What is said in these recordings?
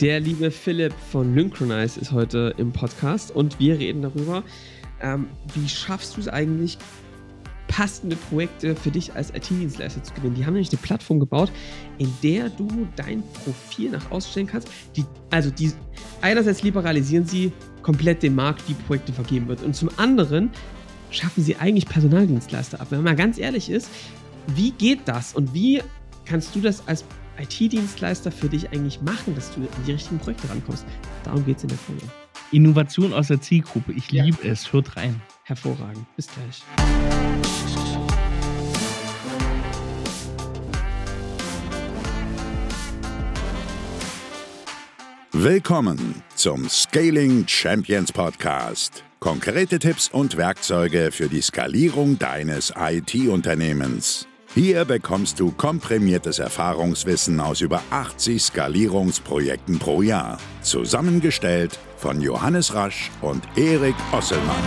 Der liebe Philipp von Lynchronize ist heute im Podcast und wir reden darüber, ähm, wie schaffst du es eigentlich, passende Projekte für dich als IT-Dienstleister zu gewinnen. Die haben nämlich eine Plattform gebaut, in der du dein Profil nach außen stellen kannst. Die, also die, einerseits liberalisieren sie komplett den Markt, wie Projekte vergeben wird. Und zum anderen schaffen sie eigentlich Personaldienstleister ab. Wenn man mal ganz ehrlich ist, wie geht das und wie kannst du das als IT-Dienstleister für dich eigentlich machen, dass du in die richtigen Projekte rankommst? Darum geht es in der Folge. Innovation aus der Zielgruppe. Ich ja. liebe es. Hört rein. Hervorragend. Bis gleich. Willkommen zum Scaling Champions Podcast. Konkrete Tipps und Werkzeuge für die Skalierung deines IT-Unternehmens. Hier bekommst du komprimiertes Erfahrungswissen aus über 80 Skalierungsprojekten pro Jahr. Zusammengestellt von Johannes Rasch und Erik Osselmann.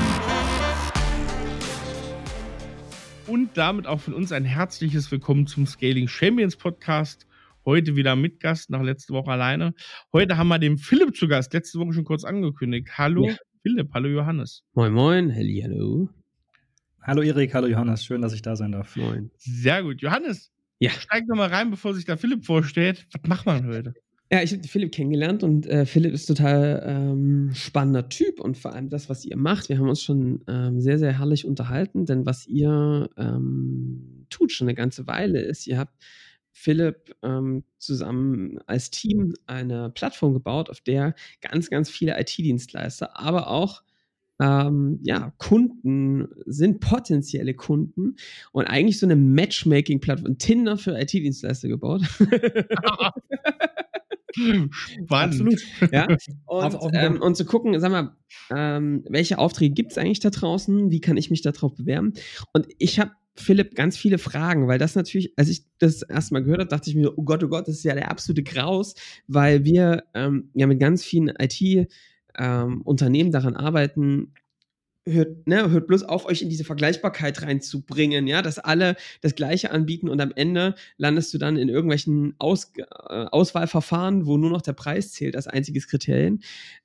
Und damit auch von uns ein herzliches Willkommen zum Scaling Champions Podcast. Heute wieder mit Gast, nach letzter Woche alleine. Heute haben wir den Philipp zu Gast, letzte Woche schon kurz angekündigt. Hallo ja. Philipp, hallo Johannes. Moin, moin, halli, hallo. Hallo Erik, hallo Johannes, schön, dass ich da sein darf. Moin. Sehr gut. Johannes, ja. steig doch mal rein, bevor sich da Philipp vorstellt. Was macht man heute? Ja, ich habe Philipp kennengelernt und äh, Philipp ist total ähm, spannender Typ und vor allem das, was ihr macht. Wir haben uns schon ähm, sehr, sehr herrlich unterhalten, denn was ihr ähm, tut schon eine ganze Weile ist, ihr habt Philipp ähm, zusammen als Team eine Plattform gebaut, auf der ganz, ganz viele IT-Dienstleister, aber auch ähm, ja, Kunden sind potenzielle Kunden und eigentlich so eine Matchmaking-Plattform, Tinder für IT-Dienstleister gebaut. Spannend. Absolut. Ja. Und, ähm, und zu gucken, sag mal, ähm, welche Aufträge gibt es eigentlich da draußen? Wie kann ich mich darauf bewerben? Und ich habe Philipp ganz viele Fragen, weil das natürlich, als ich das erstmal gehört habe, dachte ich mir, oh Gott, oh Gott, das ist ja der absolute Graus, weil wir ähm, ja mit ganz vielen IT- ähm, Unternehmen daran arbeiten, hört, ne, hört bloß auf, euch in diese Vergleichbarkeit reinzubringen, ja, dass alle das Gleiche anbieten und am Ende landest du dann in irgendwelchen Aus, äh, Auswahlverfahren, wo nur noch der Preis zählt als einziges Kriterium.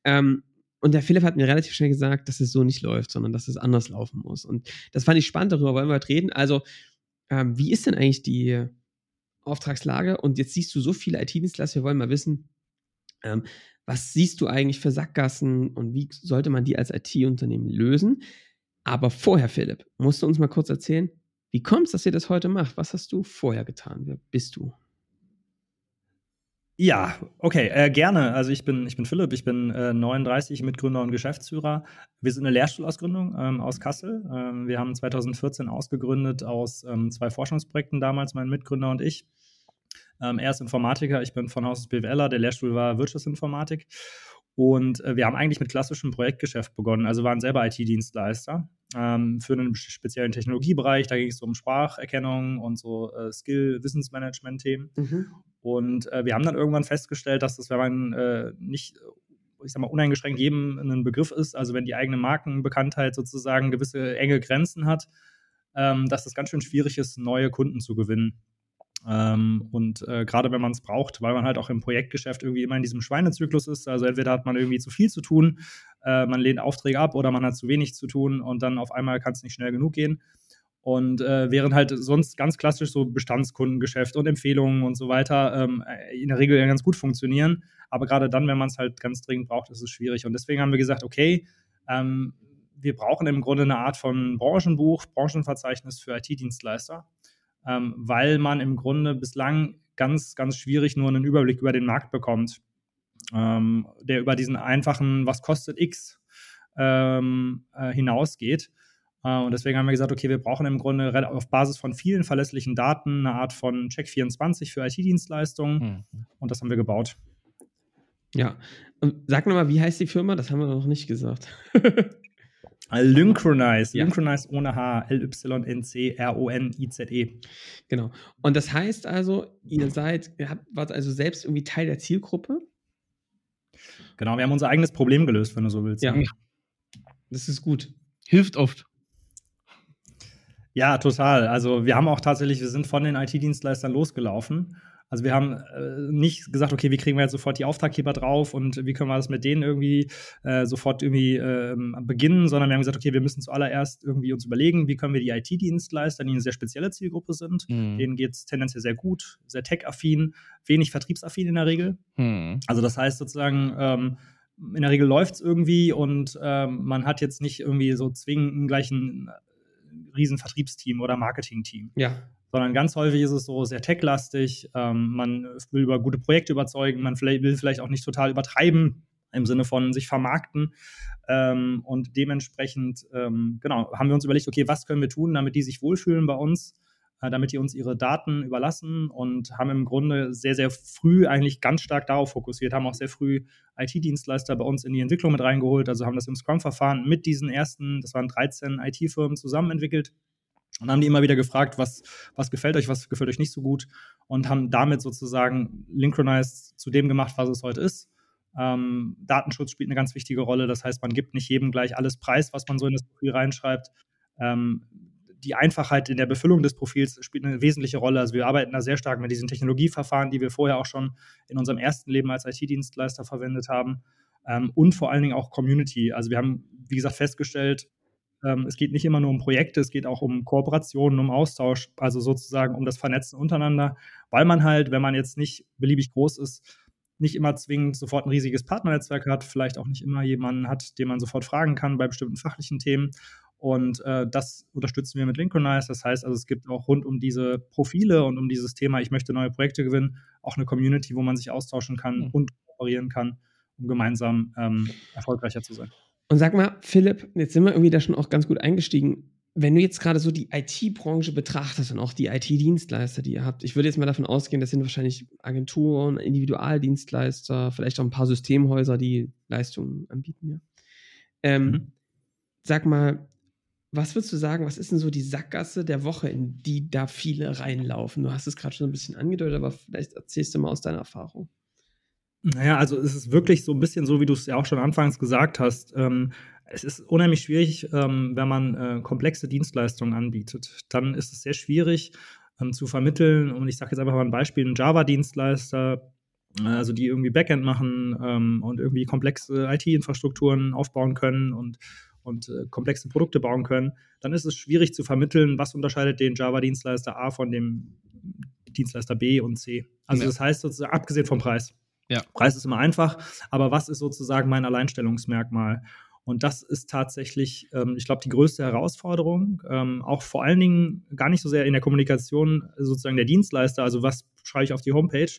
Ähm, und der Philipp hat mir relativ schnell gesagt, dass es so nicht läuft, sondern dass es anders laufen muss. Und das fand ich spannend, darüber wollen wir heute reden. Also, ähm, wie ist denn eigentlich die Auftragslage? Und jetzt siehst du so viele IT-Dienstleister, wir wollen mal wissen, ähm, was siehst du eigentlich für Sackgassen und wie sollte man die als IT-Unternehmen lösen? Aber vorher, Philipp, musst du uns mal kurz erzählen, wie kommt es, dass ihr das heute macht? Was hast du vorher getan? Wer bist du? Ja, okay, äh, gerne. Also ich bin, ich bin Philipp, ich bin äh, 39, Mitgründer und Geschäftsführer. Wir sind eine Lehrstuhlausgründung ähm, aus Kassel. Ähm, wir haben 2014 ausgegründet aus ähm, zwei Forschungsprojekten damals, mein Mitgründer und ich. Ähm, er ist Informatiker, ich bin von Haus aus BWLer, der Lehrstuhl war Wirtschaftsinformatik. Und äh, wir haben eigentlich mit klassischem Projektgeschäft begonnen, also waren selber IT-Dienstleister ähm, für einen speziellen Technologiebereich. Da ging es um Spracherkennung und so äh, Skill-Wissensmanagement-Themen. Mhm. Und äh, wir haben dann irgendwann festgestellt, dass das, wenn man äh, nicht ich sag mal, uneingeschränkt jedem ein Begriff ist, also wenn die eigene Markenbekanntheit sozusagen gewisse enge Grenzen hat, ähm, dass das ganz schön schwierig ist, neue Kunden zu gewinnen. Ähm, und äh, gerade wenn man es braucht, weil man halt auch im Projektgeschäft irgendwie immer in diesem Schweinezyklus ist, also entweder hat man irgendwie zu viel zu tun, äh, man lehnt Aufträge ab oder man hat zu wenig zu tun und dann auf einmal kann es nicht schnell genug gehen. Und äh, während halt sonst ganz klassisch so Bestandskundengeschäft und Empfehlungen und so weiter ähm, in der Regel ja ganz gut funktionieren, aber gerade dann, wenn man es halt ganz dringend braucht, ist es schwierig. Und deswegen haben wir gesagt, okay, ähm, wir brauchen im Grunde eine Art von Branchenbuch, Branchenverzeichnis für IT-Dienstleister ähm, weil man im Grunde bislang ganz, ganz schwierig nur einen Überblick über den Markt bekommt, ähm, der über diesen einfachen, was kostet X ähm, äh, hinausgeht. Äh, und deswegen haben wir gesagt, okay, wir brauchen im Grunde auf Basis von vielen verlässlichen Daten eine Art von Check24 für IT-Dienstleistungen. Mhm. Und das haben wir gebaut. Ja. Und sag nochmal, wie heißt die Firma? Das haben wir noch nicht gesagt. Lynchronize. Ja. Lynchronize ohne H. L-Y-N-C-R-O-N-I-Z-E. Genau. Und das heißt also, ihr seid, ihr habt, wart also selbst irgendwie Teil der Zielgruppe? Genau, wir haben unser eigenes Problem gelöst, wenn du so willst. Ja. Das ist gut. Hilft oft. Ja, total. Also wir haben auch tatsächlich, wir sind von den IT-Dienstleistern losgelaufen Also wir haben äh, nicht gesagt, okay, wie kriegen wir jetzt sofort die Auftraggeber drauf und wie können wir das mit denen irgendwie äh, sofort irgendwie äh, beginnen, sondern wir haben gesagt, okay, wir müssen zuallererst irgendwie uns überlegen, wie können wir die IT-Dienstleister, die eine sehr spezielle Zielgruppe sind, mhm. denen geht es tendenziell sehr gut, sehr tech-affin, wenig vertriebsaffin in der Regel. Mhm. Also das heißt sozusagen, ähm, in der Regel läuft es irgendwie und ähm, man hat jetzt nicht irgendwie so zwingend gleich ein äh, riesen Vertriebsteam oder Marketingteam. Ja sondern ganz häufig ist es so sehr techlastig. Ähm, man will über gute Projekte überzeugen, man will vielleicht auch nicht total übertreiben im Sinne von sich vermarkten. Ähm, und dementsprechend, ähm, genau, haben wir uns überlegt, okay, was können wir tun, damit die sich wohlfühlen bei uns, äh, damit die uns ihre Daten überlassen und haben im Grunde sehr, sehr früh eigentlich ganz stark darauf fokussiert, haben auch sehr früh IT-Dienstleister bei uns in die Entwicklung mit reingeholt, also haben das im Scrum-Verfahren mit diesen ersten, das waren 13 IT-Firmen zusammen entwickelt und haben die immer wieder gefragt, was, was gefällt euch, was gefällt euch nicht so gut und haben damit sozusagen Linchronize zu dem gemacht, was es heute ist. Ähm, Datenschutz spielt eine ganz wichtige Rolle. Das heißt, man gibt nicht jedem gleich alles preis, was man so in das Profil reinschreibt. Ähm, die Einfachheit in der Befüllung des Profils spielt eine wesentliche Rolle. Also wir arbeiten da sehr stark mit diesen Technologieverfahren, die wir vorher auch schon in unserem ersten Leben als IT-Dienstleister verwendet haben. Ähm, und vor allen Dingen auch Community. Also wir haben, wie gesagt, festgestellt, ähm, es geht nicht immer nur um Projekte, es geht auch um Kooperationen, um Austausch, also sozusagen um das Vernetzen untereinander, weil man halt, wenn man jetzt nicht beliebig groß ist, nicht immer zwingend sofort ein riesiges Partnernetzwerk hat, vielleicht auch nicht immer jemanden hat, den man sofort fragen kann bei bestimmten fachlichen Themen. Und äh, das unterstützen wir mit Linkonize. Das heißt also, es gibt auch rund um diese Profile und um dieses Thema, ich möchte neue Projekte gewinnen, auch eine Community, wo man sich austauschen kann mhm. und kooperieren kann, um gemeinsam ähm, erfolgreicher zu sein. Und sag mal, Philipp, jetzt sind wir irgendwie da schon auch ganz gut eingestiegen. Wenn du jetzt gerade so die IT-Branche betrachtest und auch die IT-Dienstleister, die ihr habt, ich würde jetzt mal davon ausgehen, das sind wahrscheinlich Agenturen, Individualdienstleister, vielleicht auch ein paar Systemhäuser, die Leistungen anbieten, ja. Ähm, mhm. Sag mal, was würdest du sagen, was ist denn so die Sackgasse der Woche, in die da viele reinlaufen? Du hast es gerade schon ein bisschen angedeutet, aber vielleicht erzählst du mal aus deiner Erfahrung. Naja, also es ist wirklich so ein bisschen so, wie du es ja auch schon anfangs gesagt hast. Ähm, es ist unheimlich schwierig, ähm, wenn man äh, komplexe Dienstleistungen anbietet. Dann ist es sehr schwierig ähm, zu vermitteln. Und ich sage jetzt einfach mal ein Beispiel: ein Java-Dienstleister, äh, also die irgendwie Backend machen ähm, und irgendwie komplexe IT-Infrastrukturen aufbauen können und, und äh, komplexe Produkte bauen können, dann ist es schwierig zu vermitteln, was unterscheidet den Java-Dienstleister A von dem Dienstleister B und C. Also ja. das heißt sozusagen, abgesehen vom Preis. Ja. Preis ist immer einfach, aber was ist sozusagen mein Alleinstellungsmerkmal? Und das ist tatsächlich, ähm, ich glaube, die größte Herausforderung, ähm, auch vor allen Dingen gar nicht so sehr in der Kommunikation sozusagen der Dienstleister, also was schreibe ich auf die Homepage,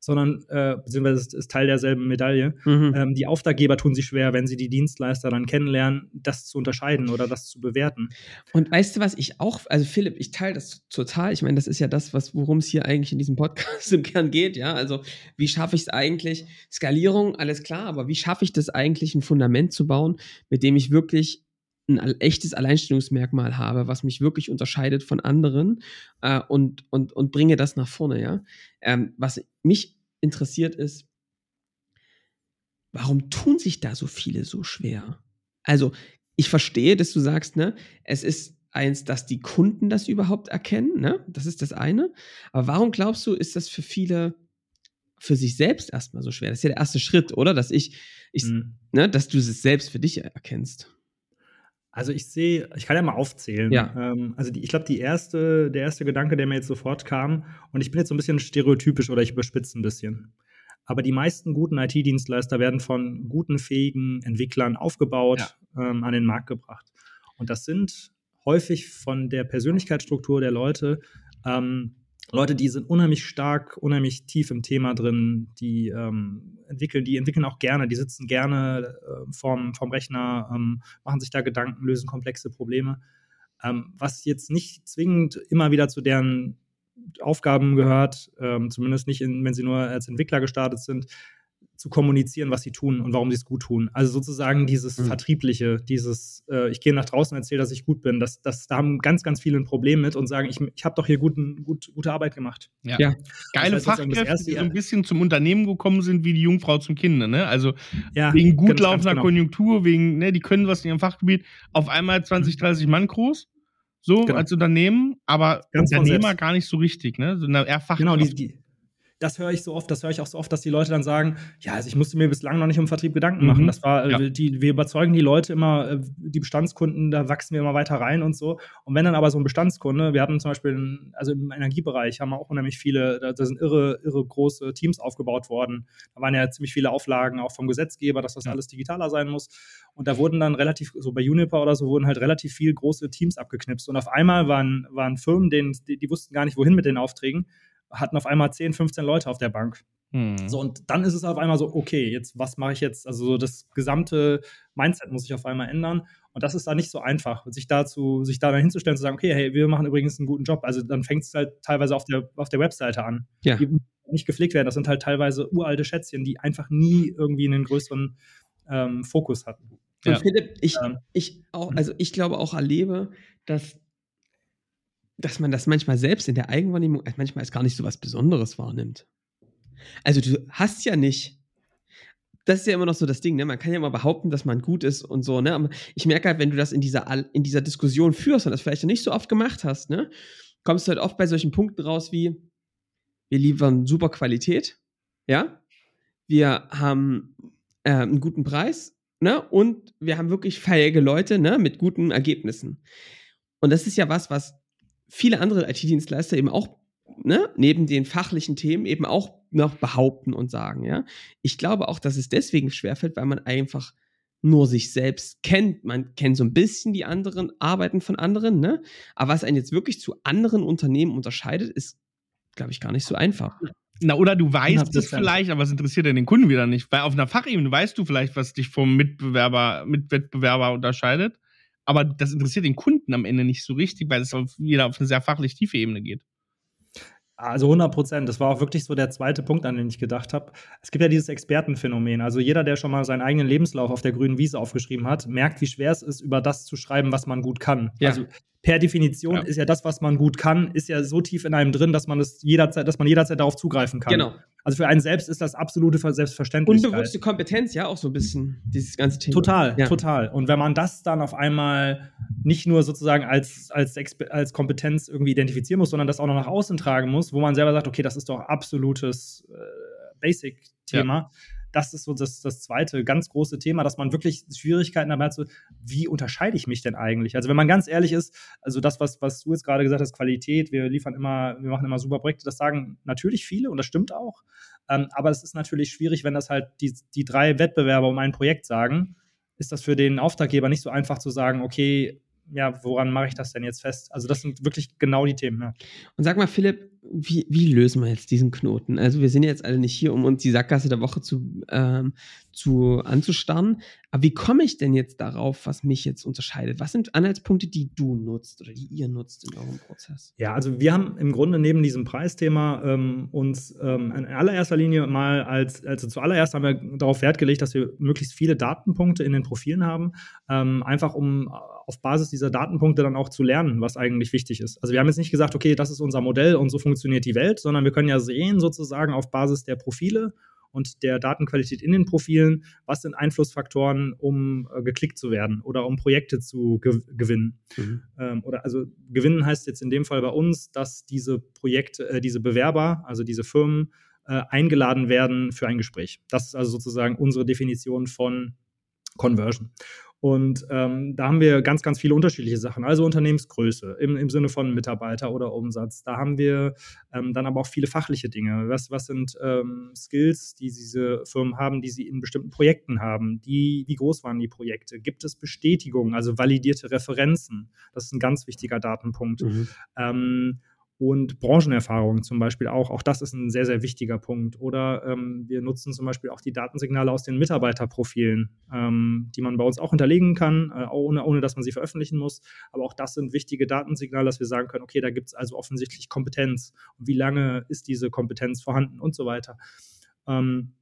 sondern äh, beziehungsweise ist, ist Teil derselben Medaille. Mhm. Ähm, die Auftraggeber tun sich schwer, wenn sie die Dienstleister dann kennenlernen, das zu unterscheiden oder das zu bewerten. Und weißt du, was ich auch, also Philipp, ich teile das total. Ich meine, das ist ja das, was worum es hier eigentlich in diesem Podcast im Kern geht, ja. Also wie schaffe ich es eigentlich? Skalierung, alles klar, aber wie schaffe ich das eigentlich, ein Fundament zu bauen, mit dem ich wirklich ein echtes Alleinstellungsmerkmal habe, was mich wirklich unterscheidet von anderen äh, und, und, und bringe das nach vorne, ja. Ähm, was mich interessiert ist, warum tun sich da so viele so schwer? Also, ich verstehe, dass du sagst, ne, es ist eins, dass die Kunden das überhaupt erkennen, ne? Das ist das eine. Aber warum glaubst du, ist das für viele für sich selbst erstmal so schwer? Das ist ja der erste Schritt, oder? Dass ich, ich mhm. ne, dass du es selbst für dich erkennst. Also ich sehe, ich kann ja mal aufzählen. Ja. Ähm, also die, ich glaube, erste, der erste Gedanke, der mir jetzt sofort kam, und ich bin jetzt so ein bisschen stereotypisch oder ich überspitze ein bisschen. Aber die meisten guten IT-Dienstleister werden von guten, fähigen Entwicklern aufgebaut, ja. ähm, an den Markt gebracht. Und das sind häufig von der Persönlichkeitsstruktur der Leute ähm, Leute, die sind unheimlich stark, unheimlich tief im Thema drin, die ähm, entwickeln, die entwickeln auch gerne, die sitzen gerne äh, vorm, vorm Rechner, ähm, machen sich da Gedanken, lösen komplexe Probleme. Ähm, was jetzt nicht zwingend immer wieder zu deren Aufgaben gehört, ähm, zumindest nicht, in, wenn sie nur als Entwickler gestartet sind, zu kommunizieren, was sie tun und warum sie es gut tun. Also sozusagen dieses mhm. Vertriebliche, dieses, äh, ich gehe nach draußen und erzähle, dass ich gut bin. Das, das, da haben ganz, ganz viele ein Problem mit und sagen, ich, ich habe doch hier guten, gut, gute Arbeit gemacht. Ja. ja. Geile das heißt, Fachkräfte, die so ein bisschen zum Unternehmen gekommen sind, wie die Jungfrau zum Kind. Ne? Also ja, wegen gut ganz, laufender ganz genau. Konjunktur, wegen, ne, die können was in ihrem Fachgebiet, auf einmal 20, 30 mhm. Mann groß. So genau. als Unternehmen, aber ganz Unternehmer gar nicht so richtig, ne? So eher Fachkraft. Genau, die, die das höre ich so oft, das höre ich auch so oft, dass die Leute dann sagen, ja, also ich musste mir bislang noch nicht um Vertrieb Gedanken machen. Mhm. Das war, äh, ja. die, wir überzeugen die Leute immer, äh, die Bestandskunden, da wachsen wir immer weiter rein und so. Und wenn dann aber so ein Bestandskunde, wir hatten zum Beispiel, also im Energiebereich haben wir auch unheimlich viele, da, da sind irre, irre große Teams aufgebaut worden. Da waren ja ziemlich viele Auflagen auch vom Gesetzgeber, dass das ja. alles digitaler sein muss. Und da wurden dann relativ, so bei Juniper oder so, wurden halt relativ viel große Teams abgeknipst. Und auf einmal waren, waren Firmen, denen, die, die wussten gar nicht, wohin mit den Aufträgen hatten auf einmal 10, 15 Leute auf der Bank. Hm. So, und dann ist es auf einmal so, okay, jetzt, was mache ich jetzt? Also so das gesamte Mindset muss sich auf einmal ändern. Und das ist da nicht so einfach, sich dazu, sich da dann hinzustellen, zu sagen, okay, hey, wir machen übrigens einen guten Job. Also dann fängt es halt teilweise auf der, auf der Webseite an. Ja. Die nicht gepflegt werden. Das sind halt teilweise uralte Schätzchen, die einfach nie irgendwie einen größeren ähm, Fokus hatten. Und ja. Philipp, ich, ähm, ich auch, also ich glaube auch erlebe, dass dass man das manchmal selbst in der Eigenwahrnehmung manchmal als gar nicht so was Besonderes wahrnimmt. Also du hast ja nicht, das ist ja immer noch so das Ding, ne? Man kann ja immer behaupten, dass man gut ist und so, ne? Aber ich merke halt, wenn du das in dieser, in dieser Diskussion führst und das vielleicht nicht so oft gemacht hast, ne? Kommst du halt oft bei solchen Punkten raus wie, wir liefern super Qualität, ja? Wir haben äh, einen guten Preis, ne? Und wir haben wirklich fähige Leute, ne? Mit guten Ergebnissen. Und das ist ja was, was viele andere IT-Dienstleister eben auch ne, neben den fachlichen Themen eben auch noch behaupten und sagen, ja. Ich glaube auch, dass es deswegen schwerfällt, weil man einfach nur sich selbst kennt. Man kennt so ein bisschen die anderen Arbeiten von anderen, ne? Aber was einen jetzt wirklich zu anderen Unternehmen unterscheidet, ist, glaube ich, gar nicht so einfach. Na, oder du weißt 100%. es vielleicht, aber es interessiert ja den Kunden wieder nicht. Weil auf einer Fachebene weißt du vielleicht, was dich vom Mitbewerber, Mitwettbewerber unterscheidet aber das interessiert den Kunden am Ende nicht so richtig, weil es wieder auf eine sehr fachlich tiefe Ebene geht. Also 100 Prozent. Das war auch wirklich so der zweite Punkt, an den ich gedacht habe. Es gibt ja dieses Expertenphänomen. Also jeder, der schon mal seinen eigenen Lebenslauf auf der grünen Wiese aufgeschrieben hat, merkt, wie schwer es ist, über das zu schreiben, was man gut kann. Ja. Also per Definition ja. ist ja das, was man gut kann, ist ja so tief in einem drin, dass man es jederzeit, dass man jederzeit darauf zugreifen kann. Genau. Also für einen selbst ist das absolute Selbstverständlichkeit. Unbewusste Kompetenz, ja, auch so ein bisschen, dieses ganze Thema. Total, ja. total. Und wenn man das dann auf einmal nicht nur sozusagen als, als, als Kompetenz irgendwie identifizieren muss, sondern das auch noch nach außen tragen muss, wo man selber sagt, okay, das ist doch absolutes äh, Basic-Thema, ja das ist so das, das zweite ganz große Thema, dass man wirklich Schwierigkeiten dabei hat, so, wie unterscheide ich mich denn eigentlich? Also wenn man ganz ehrlich ist, also das, was, was du jetzt gerade gesagt hast, Qualität, wir liefern immer, wir machen immer super Projekte, das sagen natürlich viele und das stimmt auch. Ähm, aber es ist natürlich schwierig, wenn das halt die, die drei Wettbewerber um ein Projekt sagen, ist das für den Auftraggeber nicht so einfach zu sagen, okay, ja, woran mache ich das denn jetzt fest? Also das sind wirklich genau die Themen. Ja. Und sag mal, Philipp, wie, wie lösen wir jetzt diesen Knoten? Also wir sind jetzt alle nicht hier, um uns die Sackgasse der Woche zu, ähm, zu anzustarren. Aber wie komme ich denn jetzt darauf, was mich jetzt unterscheidet? Was sind Anhaltspunkte, die du nutzt oder die ihr nutzt in eurem Prozess? Ja, also wir haben im Grunde neben diesem Preisthema ähm, uns ähm, in allererster Linie mal als, also zuallererst haben wir darauf Wert gelegt, dass wir möglichst viele Datenpunkte in den Profilen haben, ähm, einfach um auf Basis dieser Datenpunkte dann auch zu lernen, was eigentlich wichtig ist. Also wir haben jetzt nicht gesagt, okay, das ist unser Modell und so funktioniert die Welt, sondern wir können ja sehen sozusagen auf Basis der Profile und der Datenqualität in den Profilen, was sind Einflussfaktoren, um äh, geklickt zu werden oder um Projekte zu ge gewinnen. Mhm. Ähm, oder also gewinnen heißt jetzt in dem Fall bei uns, dass diese Projekte, äh, diese Bewerber, also diese Firmen äh, eingeladen werden für ein Gespräch. Das ist also sozusagen unsere Definition von Conversion. Und ähm, da haben wir ganz, ganz viele unterschiedliche Sachen. Also Unternehmensgröße im, im Sinne von Mitarbeiter oder Umsatz. Da haben wir ähm, dann aber auch viele fachliche Dinge. Was, was sind ähm, Skills, die diese Firmen haben, die sie in bestimmten Projekten haben? Die, wie groß waren die Projekte? Gibt es Bestätigungen, also validierte Referenzen? Das ist ein ganz wichtiger Datenpunkt. Mhm. Und Branchenerfahrung zum Beispiel auch. Auch das ist ein sehr, sehr wichtiger Punkt. Oder ähm, wir nutzen zum Beispiel auch die Datensignale aus den Mitarbeiterprofilen, ähm, die man bei uns auch hinterlegen kann, äh, ohne, ohne dass man sie veröffentlichen muss. Aber auch das sind wichtige Datensignale, dass wir sagen können, okay, da gibt es also offensichtlich Kompetenz. Wie lange ist diese Kompetenz vorhanden und so weiter. Ähm,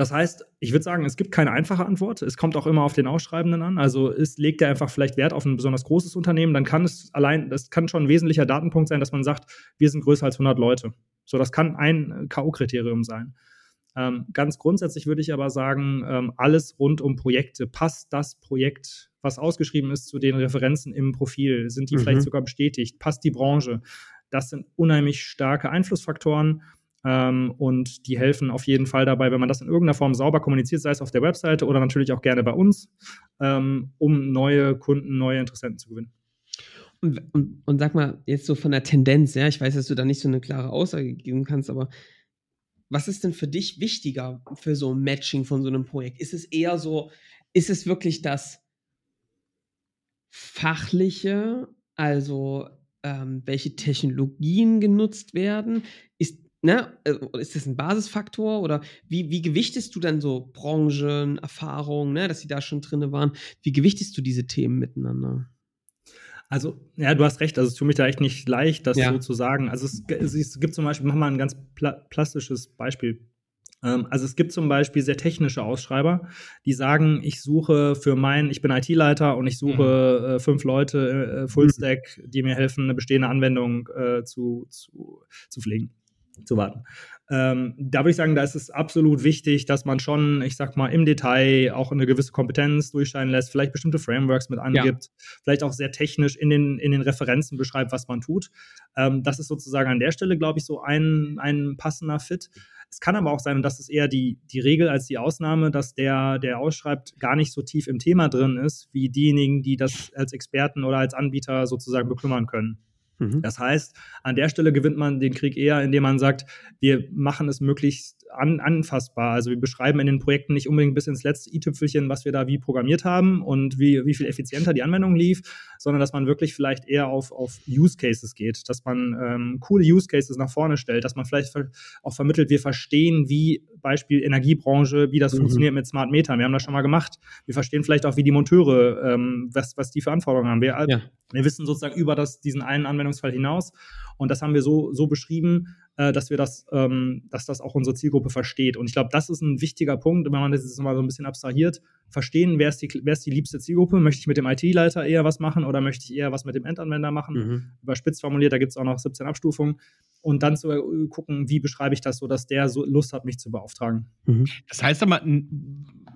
das heißt, ich würde sagen, es gibt keine einfache Antwort. Es kommt auch immer auf den Ausschreibenden an. Also es legt er einfach vielleicht Wert auf ein besonders großes Unternehmen, dann kann es allein, das kann schon ein wesentlicher Datenpunkt sein, dass man sagt, wir sind größer als 100 Leute. So, das kann ein K.O.-Kriterium sein. Ähm, ganz grundsätzlich würde ich aber sagen, ähm, alles rund um Projekte. Passt das Projekt, was ausgeschrieben ist, zu den Referenzen im Profil? Sind die mhm. vielleicht sogar bestätigt? Passt die Branche? Das sind unheimlich starke Einflussfaktoren Ähm, und die helfen auf jeden Fall dabei, wenn man das in irgendeiner Form sauber kommuniziert, sei es auf der Webseite oder natürlich auch gerne bei uns, ähm, um neue Kunden, neue Interessenten zu gewinnen. Und, und, und, sag mal, jetzt so von der Tendenz, ja, ich weiß, dass du da nicht so eine klare Aussage geben kannst, aber was ist denn für dich wichtiger für so ein Matching von so einem Projekt? Ist es eher so, ist es wirklich das Fachliche, also ähm, welche Technologien genutzt werden? Ist, ne, äh, ist das ein Basisfaktor oder wie, wie gewichtest du dann so Branchen, Erfahrungen, ne, dass sie da schon drin waren? Wie gewichtest du diese Themen miteinander? Also, ja, du hast recht. Also, es tut mich da echt nicht leicht, das ja. so zu sagen. Also, es, es, gibt zum Beispiel, mach mal ein ganz pla plastisches Beispiel. Ähm, also, es gibt zum Beispiel sehr technische Ausschreiber, die sagen, ich suche für mein, ich bin IT-Leiter und ich suche mhm. äh, fünf Leute, äh, Fullstack, die mir helfen, eine bestehende Anwendung äh, zu, zu, zu pflegen zu warten. Ähm, da würde ich sagen, da ist es absolut wichtig, dass man schon, ich sag mal, im Detail auch eine gewisse Kompetenz durchscheinen lässt, vielleicht bestimmte Frameworks mit angibt, ja. vielleicht auch sehr technisch in den, in den Referenzen beschreibt, was man tut. Ähm, das ist sozusagen an der Stelle, glaube ich, so ein, ein passender Fit. Es kann aber auch sein, und das ist eher die, die Regel als die Ausnahme, dass der, der ausschreibt, gar nicht so tief im Thema drin ist, wie diejenigen, die das als Experten oder als Anbieter sozusagen bekümmern können. Mhm. Das heißt, an der Stelle gewinnt man den Krieg eher, indem man sagt, wir machen es möglichst an, anfassbar. Also wir beschreiben in den Projekten nicht unbedingt bis ins letzte i-Tüpfelchen, was wir da wie programmiert haben und wie, wie viel effizienter die Anwendung lief, sondern dass man wirklich vielleicht eher auf, auf Use Cases geht, dass man ähm, coole Use Cases nach vorne stellt, dass man vielleicht auch vermittelt, wir verstehen, wie Beispiel Energiebranche, wie das mhm. funktioniert mit Smart Metern. Wir haben das schon mal gemacht. Wir verstehen vielleicht auch, wie die Monteure, ähm, was, was die für Anforderungen haben. Wir, ja. wir wissen sozusagen über das, diesen einen Anwendungsfall hinaus. Und das haben wir so, so beschrieben, äh, dass wir das, ähm, dass das auch unsere Zielgruppe versteht. Und ich glaube, das ist ein wichtiger Punkt, wenn man das jetzt mal so ein bisschen abstrahiert. Verstehen, wer ist die, wer ist die liebste Zielgruppe? Möchte ich mit dem IT-Leiter eher was machen oder möchte ich eher was mit dem Endanwender machen? Mhm. Überspitzt formuliert, da gibt es auch noch 17 Abstufungen. Und dann zu äh, gucken, wie beschreibe ich das so, dass der so Lust hat, mich zu beauftragen. Mhm. Das heißt aber,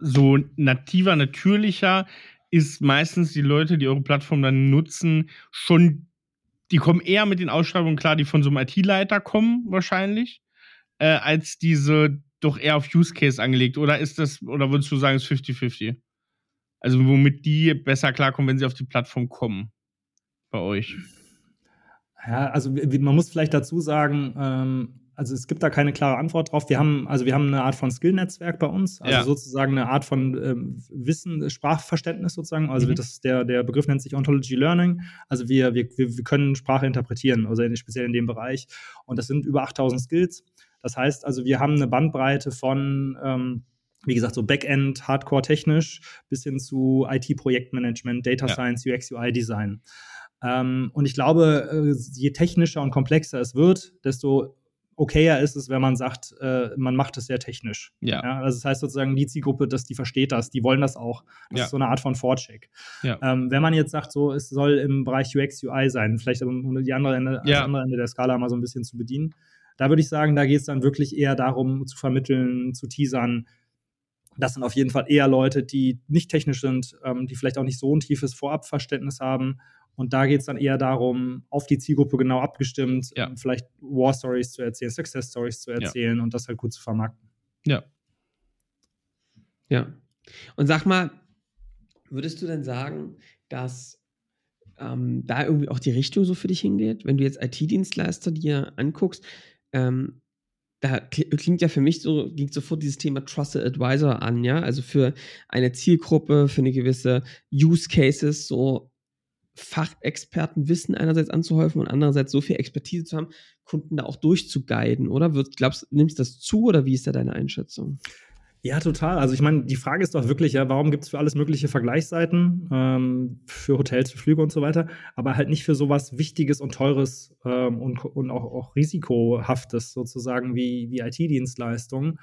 so nativer, natürlicher ist meistens die Leute, die eure Plattform dann nutzen, schon die kommen eher mit den Ausschreibungen klar, die von so einem IT-Leiter kommen, wahrscheinlich, äh, als diese doch eher auf Use Case angelegt. Oder ist das, oder würdest du sagen, es ist 50-50? Also, womit die besser klarkommen, wenn sie auf die Plattform kommen bei euch? Ja, also man muss vielleicht dazu sagen, ähm, also es gibt da keine klare Antwort drauf. Wir haben, also wir haben eine Art von Skill-Netzwerk bei uns, also ja. sozusagen eine Art von ähm, Wissen, Sprachverständnis sozusagen. Also mhm. das, der, der Begriff nennt sich Ontology Learning. Also wir, wir, wir können Sprache interpretieren, also in, speziell in dem Bereich. Und das sind über 8000 Skills. Das heißt also, wir haben eine Bandbreite von ähm, wie gesagt, so Backend, Hardcore technisch, bis hin zu IT-Projektmanagement, Data ja. Science, UX, UI-Design. Ähm, und ich glaube, äh, je technischer und komplexer es wird, desto okayer ist es, wenn man sagt, äh, man macht es sehr technisch. Ja. ja. Also das heißt sozusagen, die Zielgruppe, dass die versteht das, die wollen das auch. Das ja. ist so eine Art von Vorcheck. Ja. Ähm, wenn man jetzt sagt, so, es soll im Bereich UX, UI sein, vielleicht um die andere Ende, das andere Ende der Skala mal so ein bisschen zu bedienen, da würde ich sagen, da geht es dann wirklich eher darum, zu vermitteln, zu teasern. Das sind auf jeden Fall eher Leute, die nicht technisch sind, ähm, die vielleicht auch nicht so ein tiefes Vorabverständnis haben und da geht es dann eher darum, auf die Zielgruppe genau abgestimmt, ja. vielleicht War Stories zu erzählen, Success Stories zu erzählen ja. und das halt gut zu vermarkten. Ja. Ja. Und sag mal, würdest du denn sagen, dass ähm, da irgendwie auch die Richtung so für dich hingeht? Wenn du jetzt IT-Dienstleister dir anguckst, ähm, da klingt ja für mich so, ging sofort dieses Thema Trusted Advisor an, ja, also für eine Zielgruppe, für eine gewisse Use Cases, so Fachexpertenwissen einerseits anzuhäufen und andererseits so viel Expertise zu haben, Kunden da auch durchzuguiden, oder? Wird, glaubst nimmst du das zu oder wie ist da deine Einschätzung? Ja, total. Also ich meine, die Frage ist doch wirklich, ja, warum gibt es für alles mögliche Vergleichsseiten, ähm, für Hotels, für Flüge und so weiter, aber halt nicht für sowas Wichtiges und Teures ähm, und, und auch, auch Risikohaftes sozusagen wie, wie IT-Dienstleistungen.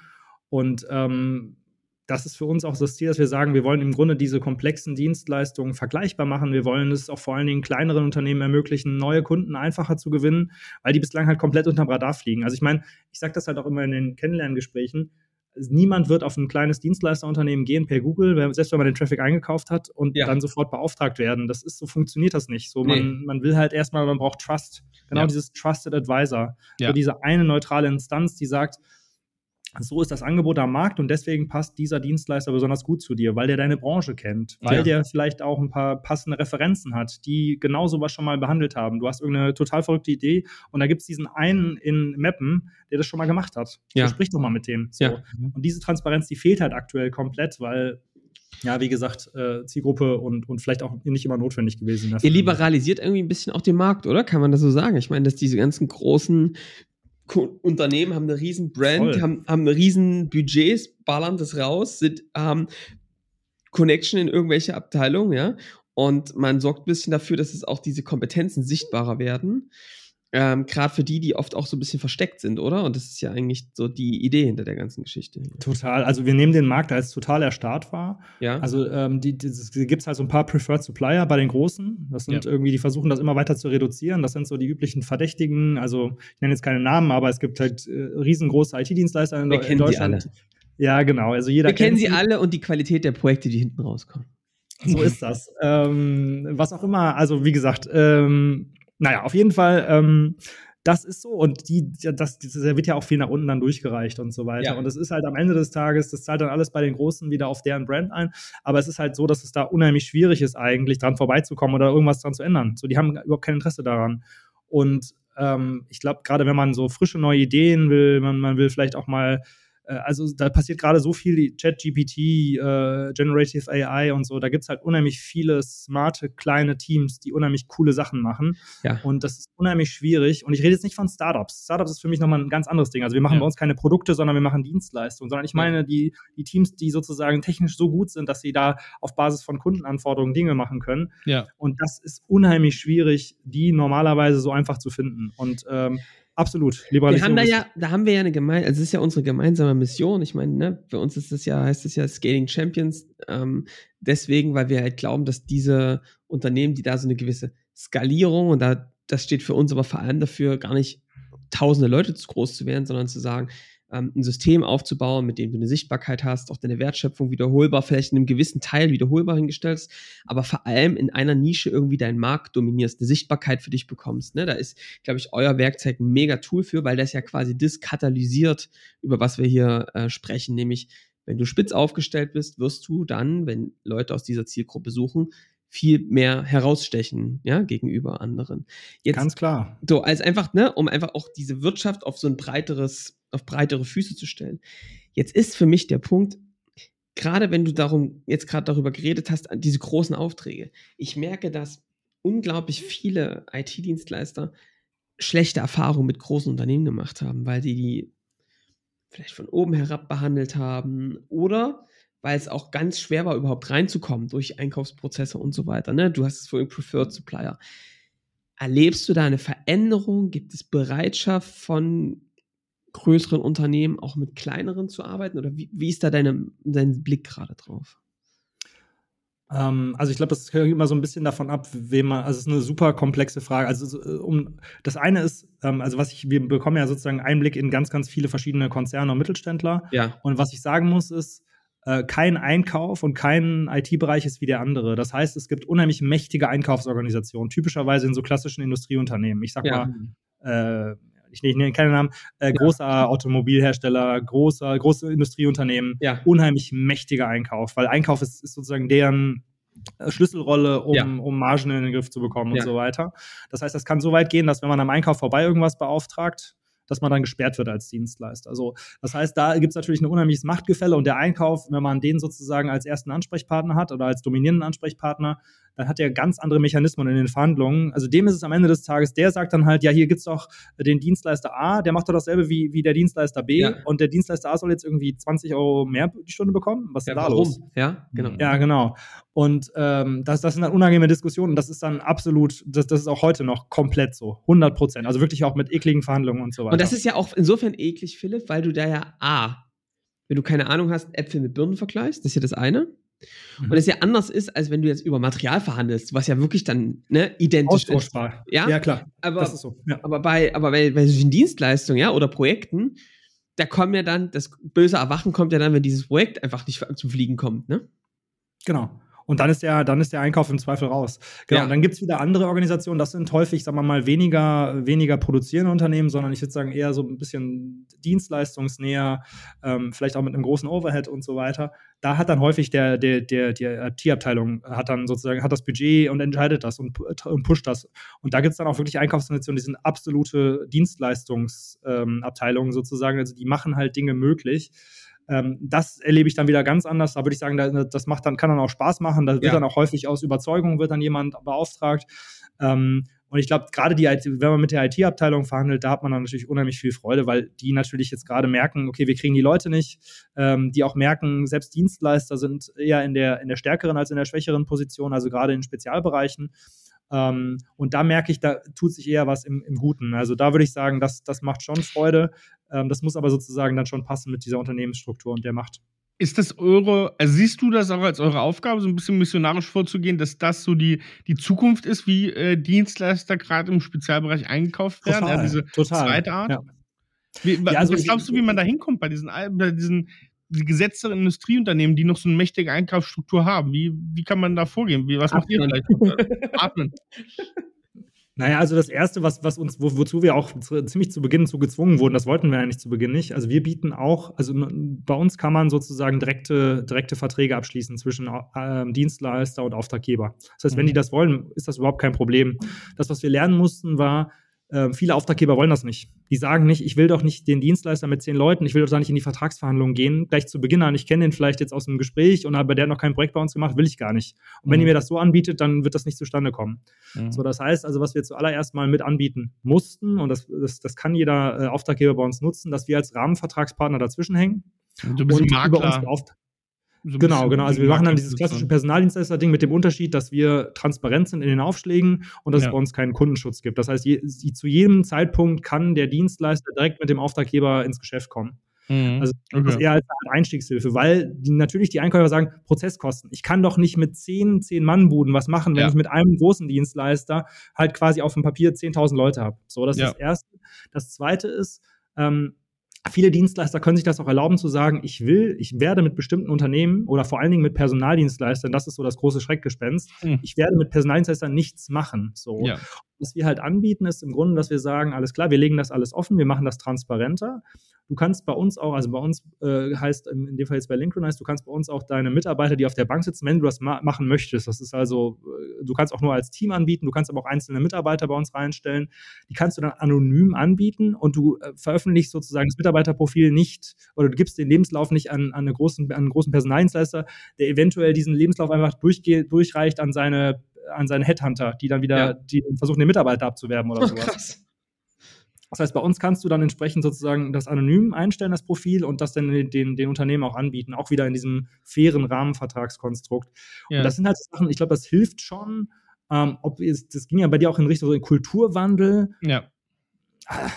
Und ähm, das ist für uns auch das Ziel, dass wir sagen, wir wollen im Grunde diese komplexen Dienstleistungen vergleichbar machen. Wir wollen es auch vor allen Dingen kleineren Unternehmen ermöglichen, neue Kunden einfacher zu gewinnen, weil die bislang halt komplett unterm Radar fliegen. Also ich meine, ich sage das halt auch immer in den Kennenlerngesprächen. niemand wird auf ein kleines Dienstleisterunternehmen gehen per Google, selbst wenn man den Traffic eingekauft hat und ja. dann sofort beauftragt werden. Das ist so funktioniert das nicht. So, nee. man, man will halt erstmal, man braucht Trust. Genau ja. dieses Trusted Advisor. Ja. So diese eine neutrale Instanz, die sagt, so ist das Angebot am Markt und deswegen passt dieser Dienstleister besonders gut zu dir, weil der deine Branche kennt, weil ja. der vielleicht auch ein paar passende Referenzen hat, die genau sowas schon mal behandelt haben. Du hast irgendeine total verrückte Idee und da gibt es diesen einen in Mappen, der das schon mal gemacht hat. Ja. Sprich doch mal mit dem. So. Ja. Und diese Transparenz, die fehlt halt aktuell komplett, weil ja, wie gesagt, äh, Zielgruppe und, und vielleicht auch nicht immer notwendig gewesen. Ihr liberalisiert irgendwie ein bisschen auch den Markt, oder? Kann man das so sagen? Ich meine, dass diese ganzen großen Unternehmen haben eine riesen Brand, haben, haben eine riesen Budgets, ballern das raus, sind, haben Connection in irgendwelche Abteilungen, ja. Und man sorgt ein bisschen dafür, dass es auch diese Kompetenzen sichtbarer werden. Ähm, Gerade für die, die oft auch so ein bisschen versteckt sind, oder? Und das ist ja eigentlich so die Idee hinter der ganzen Geschichte. Total. Also wir nehmen den Markt als total erstarrt wahr. Ja. Also ähm, die, die, die gibt es halt so ein paar Preferred Supplier bei den Großen. Das sind ja. irgendwie, die versuchen das immer weiter zu reduzieren. Das sind so die üblichen Verdächtigen. Also ich nenne jetzt keine Namen, aber es gibt halt äh, riesengroße IT-Dienstleister in, wir in Deutschland. Ja, genau. Also jeder wir kennen sie alle und die Qualität der Projekte, die hinten rauskommen. So ist das. ähm, was auch immer, also wie gesagt, ähm, naja, auf jeden Fall, ähm, das ist so. Und die, das, das wird ja auch viel nach unten dann durchgereicht und so weiter. Ja. Und es ist halt am Ende des Tages, das zahlt dann alles bei den Großen wieder auf deren Brand ein. Aber es ist halt so, dass es da unheimlich schwierig ist, eigentlich dran vorbeizukommen oder irgendwas dran zu ändern. So, die haben überhaupt kein Interesse daran. Und ähm, ich glaube, gerade wenn man so frische neue Ideen will, man, man will vielleicht auch mal also da passiert gerade so viel, ChatGPT, äh, Generative AI und so, da gibt es halt unheimlich viele smarte kleine Teams, die unheimlich coole Sachen machen. Ja. Und das ist unheimlich schwierig. Und ich rede jetzt nicht von Startups. Startups ist für mich nochmal ein ganz anderes Ding. Also wir machen ja. bei uns keine Produkte, sondern wir machen Dienstleistungen, sondern ich meine die, die Teams, die sozusagen technisch so gut sind, dass sie da auf Basis von Kundenanforderungen Dinge machen können. Ja. Und das ist unheimlich schwierig, die normalerweise so einfach zu finden. Und ähm, Absolut. Liberalisierung. Wir haben da ja, da haben wir ja eine gemeinsame, also es ist ja unsere gemeinsame Mission. Ich meine, ne, bei uns ist das ja, heißt es ja Scaling Champions. Ähm, deswegen, weil wir halt glauben, dass diese Unternehmen, die da so eine gewisse Skalierung und da, das steht für uns aber vor allem dafür, gar nicht tausende Leute zu groß zu werden, sondern zu sagen, ähm, ein System aufzubauen, mit dem du eine Sichtbarkeit hast, auch deine Wertschöpfung wiederholbar, vielleicht in einem gewissen Teil wiederholbar hingestellst, aber vor allem in einer Nische irgendwie deinen Markt dominierst, eine Sichtbarkeit für dich bekommst. Ne? Da ist, glaube ich, euer Werkzeug ein mega Tool für, weil das ja quasi das katalysiert, über was wir hier äh, sprechen, nämlich wenn du spitz aufgestellt bist, wirst du dann, wenn Leute aus dieser Zielgruppe suchen, viel mehr herausstechen, ja, gegenüber anderen. Jetzt, Ganz klar. So, als einfach, ne, um einfach auch diese Wirtschaft auf so ein breiteres, auf breitere Füße zu stellen. Jetzt ist für mich der Punkt, gerade wenn du darum, jetzt gerade darüber geredet hast, diese großen Aufträge. Ich merke, dass unglaublich viele IT-Dienstleister schlechte Erfahrungen mit großen Unternehmen gemacht haben, weil die die vielleicht von oben herab behandelt haben oder weil es auch ganz schwer war, überhaupt reinzukommen durch Einkaufsprozesse und so weiter. Ne? Du hast es vorhin Preferred Supplier. Erlebst du da eine Veränderung? Gibt es Bereitschaft von größeren Unternehmen auch mit kleineren zu arbeiten? Oder wie, wie ist da deine, dein Blick gerade drauf? Ähm, also ich glaube, das hängt immer so ein bisschen davon ab, wem man, also es ist eine super komplexe Frage. Also um das eine ist, ähm, also was ich, wir bekommen ja sozusagen Einblick in ganz, ganz viele verschiedene Konzerne und Mittelständler. Ja. Und was ich sagen muss, ist, äh, kein Einkauf und kein IT-Bereich ist wie der andere. Das heißt, es gibt unheimlich mächtige Einkaufsorganisationen, typischerweise in so klassischen Industrieunternehmen. Ich sag ja. mal, äh, ich nenne keine Namen, äh, ja. großer Automobilhersteller, großer, große Industrieunternehmen, ja. unheimlich mächtiger Einkauf, weil Einkauf ist, ist sozusagen deren äh, Schlüsselrolle, um, ja. um Margen in den Griff zu bekommen und so weiter. Das heißt, das kann so weit gehen, dass wenn man am Einkauf vorbei irgendwas beauftragt, dass man dann gesperrt wird als Dienstleister. Also das heißt, da gibt es natürlich ein unheimliches Machtgefälle und der Einkauf, wenn man den sozusagen als ersten Ansprechpartner hat oder als dominierenden Ansprechpartner, dann hat er ganz andere Mechanismen in den Verhandlungen. Also dem ist es am Ende des Tages, der sagt dann halt, ja, hier gibt es doch den Dienstleister A, der macht doch dasselbe wie, wie der Dienstleister B ja. und der Dienstleister A soll jetzt irgendwie 20 Euro mehr die Stunde bekommen. Was ist ja, da warum? los? Ja, genau. Ja, genau. Und ähm, das, das sind dann unangenehme Diskussionen. Das ist dann absolut, das, das ist auch heute noch komplett so. 100 Prozent. Also wirklich auch mit ekligen Verhandlungen und so weiter. Und das ist ja auch insofern eklig, Philipp, weil du da ja A, wenn du keine Ahnung hast, Äpfel mit Birnen vergleichst, das ist ja das eine. Mhm. Und es ja anders ist, als wenn du jetzt über Material verhandelst, was ja wirklich dann ne, identisch ist. Ja? ja, klar. Aber, das ist so. Ja. aber bei, aber bei, bei solchen Dienstleistungen, ja, oder Projekten, da kommen ja dann, das böse Erwachen kommt ja dann, wenn dieses Projekt einfach nicht zum Fliegen kommt, ne? Genau. Und dann ist der, dann ist der Einkauf im Zweifel raus. Genau. Ja. Und dann gibt es wieder andere Organisationen, das sind häufig, sagen wir mal, weniger, weniger produzierende Unternehmen, sondern ich würde sagen eher so ein bisschen dienstleistungsnäher, ähm, vielleicht auch mit einem großen Overhead und so weiter. Da hat dann häufig der, der, der, die IT-Abteilung hat dann sozusagen, hat das Budget und entscheidet das und, und pusht das. Und da gibt es dann auch wirklich Einkaufsorganisationen, die sind absolute Dienstleistungsabteilungen ähm, sozusagen. Also die machen halt Dinge möglich. Ähm, das erlebe ich dann wieder ganz anders. Da würde ich sagen, das macht dann, kann dann auch Spaß machen. Da wird ja. dann auch häufig aus Überzeugung wird dann jemand beauftragt. Ähm, und ich glaube, gerade die, wenn man mit der IT-Abteilung verhandelt, da hat man dann natürlich unheimlich viel Freude, weil die natürlich jetzt gerade merken, okay, wir kriegen die Leute nicht, ähm, die auch merken, selbst Dienstleister sind eher in der, in der stärkeren als in der schwächeren Position, also gerade in Spezialbereichen. Ähm, und da merke ich, da tut sich eher was im, im Guten. Also da würde ich sagen, das, das macht schon Freude. Ähm, das muss aber sozusagen dann schon passen mit dieser Unternehmensstruktur und der Macht. Ist das eure, also siehst du das auch als eure Aufgabe, so ein bisschen missionarisch vorzugehen, dass das so die, die Zukunft ist, wie äh, Dienstleister gerade im Spezialbereich eingekauft werden? Total, ja, diese total. zweite Art? Ja. Wie, ja, also, was glaubst du, wie man da hinkommt bei diesen, bei diesen die gesetzteren Industrieunternehmen, die noch so eine mächtige Einkaufsstruktur haben? Wie, wie kann man da vorgehen? Wie, was macht ihr vielleicht? Atmen. Naja, also das Erste, was, was uns, wo, wozu wir auch zu, ziemlich zu Beginn zu gezwungen wurden, das wollten wir eigentlich zu Beginn nicht. Also wir bieten auch, also bei uns kann man sozusagen direkte, direkte Verträge abschließen zwischen äh, Dienstleister und Auftraggeber. Das heißt, wenn die mhm. das wollen, ist das überhaupt kein Problem. Das, was wir lernen mussten, war, äh, viele Auftraggeber wollen das nicht. Die sagen nicht, ich will doch nicht den Dienstleister mit zehn Leuten, ich will doch da nicht in die Vertragsverhandlungen gehen, gleich zu Beginn an, ich kenne den vielleicht jetzt aus dem Gespräch und aber der hat noch kein Projekt bei uns gemacht, will ich gar nicht. Und wenn mhm. ihr mir das so anbietet, dann wird das nicht zustande kommen. Mhm. So, das heißt also, was wir zuallererst mal mit anbieten mussten, und das, das, das kann jeder äh, Auftraggeber bei uns nutzen, dass wir als Rahmenvertragspartner dazwischen hängen. Du bist und Makler. So genau, genau. Also wir machen dann dieses klassische Personaldienstleister-Ding mit dem Unterschied, dass wir transparent sind in den Aufschlägen und dass ja. es bei uns keinen Kundenschutz gibt. Das heißt, je, zu jedem Zeitpunkt kann der Dienstleister direkt mit dem Auftraggeber ins Geschäft kommen. Mhm. Also das ist eher als Einstiegshilfe, weil die, natürlich die Einkäufer sagen, Prozesskosten. Ich kann doch nicht mit zehn, zehn Mann-Buden was machen, wenn ja. ich mit einem großen Dienstleister halt quasi auf dem Papier 10.000 Leute habe. So, das ja. ist das Erste. Das Zweite ist, ähm, Viele Dienstleister können sich das auch erlauben zu sagen, ich will, ich werde mit bestimmten Unternehmen oder vor allen Dingen mit Personaldienstleistern, das ist so das große Schreckgespenst, mhm. ich werde mit Personaldienstleistern nichts machen. So. Ja. Was wir halt anbieten, ist im Grunde, dass wir sagen, alles klar, wir legen das alles offen, wir machen das transparenter Du kannst bei uns auch, also bei uns äh, heißt in dem Fall jetzt bei Linktronize, du kannst bei uns auch deine Mitarbeiter, die auf der Bank sitzen, wenn du das ma machen möchtest. Das ist also, äh, du kannst auch nur als Team anbieten, du kannst aber auch einzelne Mitarbeiter bei uns reinstellen. Die kannst du dann anonym anbieten und du äh, veröffentlichst sozusagen das Mitarbeiterprofil nicht oder du gibst den Lebenslauf nicht an, an, eine großen, an einen großen Personaldienstleister, der eventuell diesen Lebenslauf einfach durchreicht an seine an seine Headhunter, die dann wieder ja. die versuchen, den Mitarbeiter abzuwerben oder oh, sowas. Krass. Das heißt, bei uns kannst du dann entsprechend sozusagen das anonym einstellen, das Profil, und das dann den, den, den Unternehmen auch anbieten, auch wieder in diesem fairen Rahmenvertragskonstrukt. Ja. Und das sind halt Sachen, ich glaube, das hilft schon. Ähm, ob es, das ging ja bei dir auch in Richtung so Kulturwandel. Ja. Ah.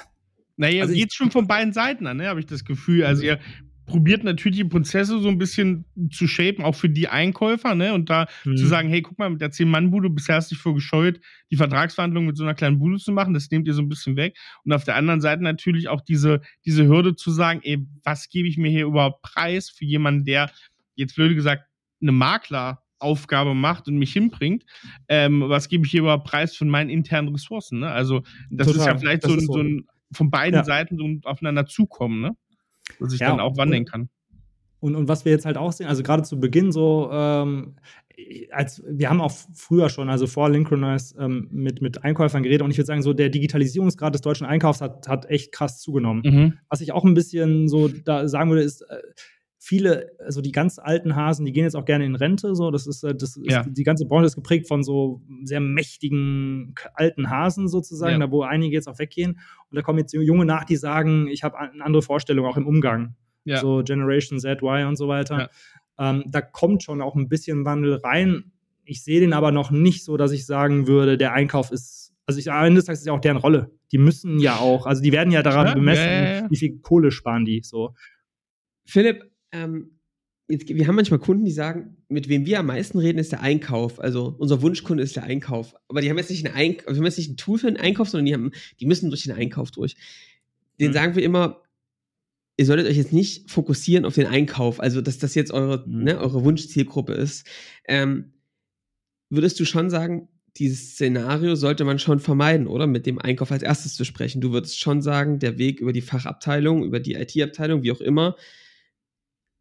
Naja, also geht schon von beiden Seiten an, ne, habe ich das Gefühl. Also ihr probiert natürlich die Prozesse so ein bisschen zu shapen, auch für die Einkäufer, ne? Und da mhm. zu sagen, hey, guck mal, mit der Zehn-Mann-Bude bisher hast du dich vor gescheut, die Vertragsverhandlungen mit so einer kleinen Bude zu machen, das nehmt ihr so ein bisschen weg. Und auf der anderen Seite natürlich auch diese, diese Hürde zu sagen, ey, was gebe ich mir hier überhaupt preis für jemanden, der, jetzt blöd gesagt, eine Makleraufgabe macht und mich hinbringt, ähm, was gebe ich hier überhaupt preis von meinen internen Ressourcen, ne? Also, das Total. ist ja vielleicht so, ein, so ein, von beiden ja. Seiten so aufeinander zukommen, ne? Dass ich ja, dann auch wandeln kann. Und, und was wir jetzt halt auch sehen, also gerade zu Beginn so, ähm, als wir haben auch früher schon, also vor Lincronize, ähm, mit, mit Einkäufern geredet und ich würde sagen, so der Digitalisierungsgrad des deutschen Einkaufs hat, hat echt krass zugenommen. Mhm. Was ich auch ein bisschen so da sagen würde, ist, äh, viele, also die ganz alten Hasen, die gehen jetzt auch gerne in Rente. So, das ist, äh, das ist ja. die ganze Branche ist geprägt von so sehr mächtigen alten Hasen sozusagen, ja. da wo einige jetzt auch weggehen. Und da kommen jetzt junge nach, die sagen, ich habe eine andere Vorstellung auch im Umgang. Ja. So Generation Z, Y und so weiter. Ähm, da kommt schon auch ein bisschen Wandel rein. Ich sehe den aber noch nicht so, dass ich sagen würde, der Einkauf ist also ich, am Ende des Tages ist ja auch deren Rolle. Die müssen ja auch, also die werden ja daran bemessen, wie viel Kohle sparen die. So. Philipp, ähm, jetzt, wir haben manchmal Kunden, die sagen, mit wem wir am meisten reden, ist der Einkauf. Also unser Wunschkunde ist der Einkauf. Aber die haben jetzt nicht ein, also haben jetzt nicht ein Tool für den Einkauf, sondern die, haben, die müssen durch den Einkauf durch. Den mhm. sagen wir immer, ihr solltet euch jetzt nicht fokussieren auf den Einkauf, also dass das jetzt eure, mhm. ne, eure Wunschzielgruppe ist. Ähm, würdest du schon sagen, dieses Szenario sollte man schon vermeiden, oder? Mit dem Einkauf als erstes zu sprechen. Du würdest schon sagen, der Weg über die Fachabteilung, über die IT-Abteilung, wie auch immer,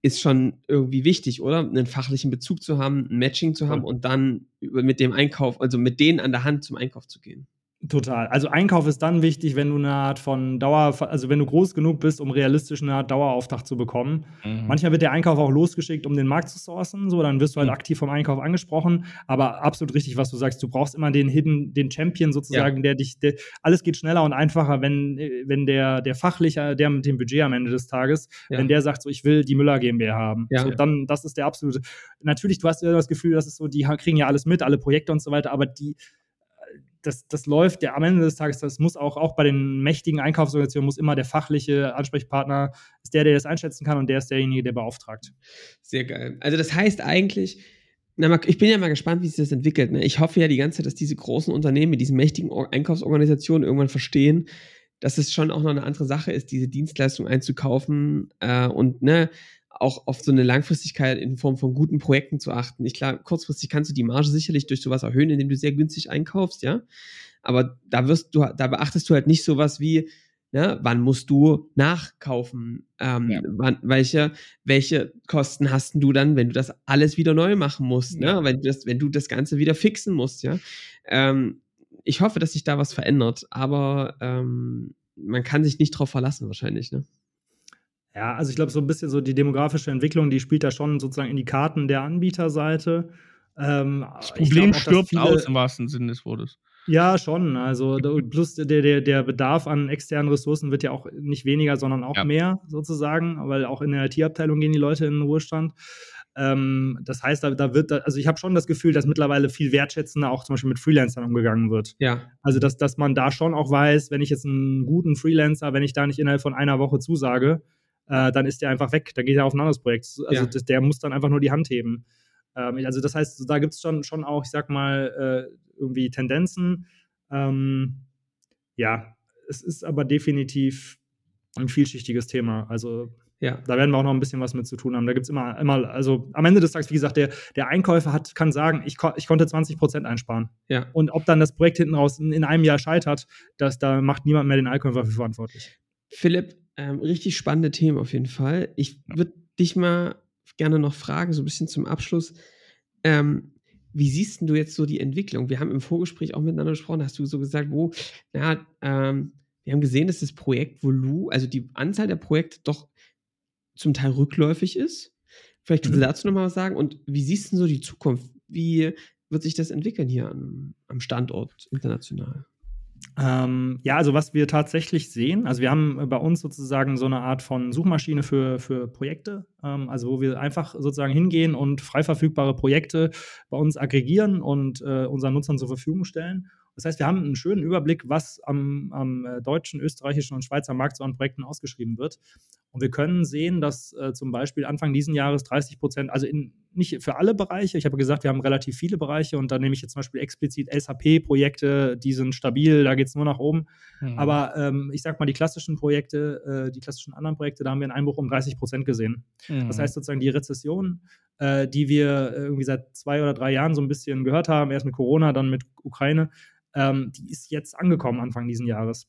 ist schon irgendwie wichtig, oder? Einen fachlichen Bezug zu haben, ein Matching zu haben ja. und dann mit dem Einkauf, also mit denen an der Hand zum Einkauf zu gehen. Total. Also Einkauf ist dann wichtig, wenn du eine Art von Dauer, also wenn du groß genug bist, um realistisch eine Art Dauerauftrag zu bekommen. Mhm. Manchmal wird der Einkauf auch losgeschickt, um den Markt zu sourcen, so dann wirst du halt mhm. aktiv vom Einkauf angesprochen. Aber absolut richtig, was du sagst. Du brauchst immer den Hidden, den Champion sozusagen, ja. der dich, der, alles geht schneller und einfacher, wenn, wenn der, der fachliche, der mit dem Budget am Ende des Tages, ja. wenn der sagt, so ich will die Müller GmbH haben. Ja. So, dann, das ist der absolute. Natürlich, du hast ja das Gefühl, dass es so, die kriegen ja alles mit, alle Projekte und so weiter, aber die das, das läuft ja am Ende des Tages, das muss auch, auch bei den mächtigen Einkaufsorganisationen, muss immer der fachliche Ansprechpartner, ist der, der das einschätzen kann und der ist derjenige, der beauftragt. Sehr geil. Also das heißt eigentlich, na, ich bin ja mal gespannt, wie sich das entwickelt. Ne? Ich hoffe ja die ganze Zeit, dass diese großen Unternehmen mit diesen mächtigen Einkaufsorganisationen irgendwann verstehen, dass es schon auch noch eine andere Sache ist, diese Dienstleistung einzukaufen äh, und ne, auch auf so eine Langfristigkeit in Form von guten Projekten zu achten. Ich klar, kurzfristig kannst du die Marge sicherlich durch sowas erhöhen, indem du sehr günstig einkaufst, ja. Aber da wirst du, da beachtest du halt nicht sowas wie, ne, wann musst du nachkaufen? Ähm, ja. wann, welche, welche Kosten hast du dann, wenn du das alles wieder neu machen musst, ne? ja. ne? Wenn du das, wenn du das Ganze wieder fixen musst, ja. Ähm, ich hoffe, dass sich da was verändert, aber ähm, man kann sich nicht drauf verlassen, wahrscheinlich, ne? Ja, also ich glaube, so ein bisschen so die demografische Entwicklung, die spielt da schon sozusagen in die Karten der Anbieterseite. Ähm, das Problem auch, stirbt viele, aus im wahrsten Sinne des Wortes. Ja, schon. Also plus der, der, der Bedarf an externen Ressourcen wird ja auch nicht weniger, sondern auch ja. mehr sozusagen, weil auch in der IT-Abteilung gehen die Leute in den Ruhestand. Ähm, das heißt, da, da wird, da, also ich habe schon das Gefühl, dass mittlerweile viel wertschätzender auch zum Beispiel mit Freelancern umgegangen wird. Ja. Also dass, dass man da schon auch weiß, wenn ich jetzt einen guten Freelancer, wenn ich da nicht innerhalb von einer Woche zusage, äh, dann ist der einfach weg. Da geht er auf ein anderes Projekt. Also ja. das, der muss dann einfach nur die Hand heben. Ähm, also das heißt, da gibt es schon, schon auch, ich sag mal, äh, irgendwie Tendenzen. Ähm, ja, es ist aber definitiv ein vielschichtiges Thema. Also ja. Da werden wir auch noch ein bisschen was mit zu tun haben. Da gibt es immer, immer, also am Ende des Tages, wie gesagt, der, der Einkäufer hat, kann sagen, ich, ich konnte 20 Prozent einsparen. Ja. Und ob dann das Projekt hinten raus in, in einem Jahr scheitert, das, da macht niemand mehr den Einkäufer für verantwortlich. Philipp, ähm, richtig spannende Themen auf jeden Fall. Ich würde dich mal gerne noch fragen, so ein bisschen zum Abschluss. Ähm, wie siehst du jetzt so die Entwicklung? Wir haben im Vorgespräch auch miteinander gesprochen, hast du so gesagt, wo, ja, ähm, wir haben gesehen, dass das Projektvolumen, also die Anzahl der Projekte doch zum Teil rückläufig ist. Vielleicht kannst du mhm. dazu nochmal was sagen. Und wie siehst du so die Zukunft? Wie wird sich das entwickeln hier am, am Standort international? Ähm, ja, also was wir tatsächlich sehen, also wir haben bei uns sozusagen so eine Art von Suchmaschine für, für Projekte, ähm, also wo wir einfach sozusagen hingehen und frei verfügbare Projekte bei uns aggregieren und äh, unseren Nutzern zur Verfügung stellen. Das heißt, wir haben einen schönen Überblick, was am, am äh, deutschen, österreichischen und Schweizer Markt so an Projekten ausgeschrieben wird. Und wir können sehen, dass äh, zum Beispiel Anfang diesen Jahres 30 Prozent, also in, nicht für alle Bereiche, ich habe gesagt, wir haben relativ viele Bereiche und da nehme ich jetzt zum Beispiel explizit SAP-Projekte, die sind stabil, da geht es nur nach oben. Mhm. Aber ähm, ich sage mal, die klassischen Projekte, äh, die klassischen anderen Projekte, da haben wir einen Einbruch um 30 Prozent gesehen. Mhm. Das heißt sozusagen, die Rezession, äh, die wir irgendwie seit zwei oder drei Jahren so ein bisschen gehört haben, erst mit Corona, dann mit Ukraine, ähm, die ist jetzt angekommen Anfang diesen Jahres.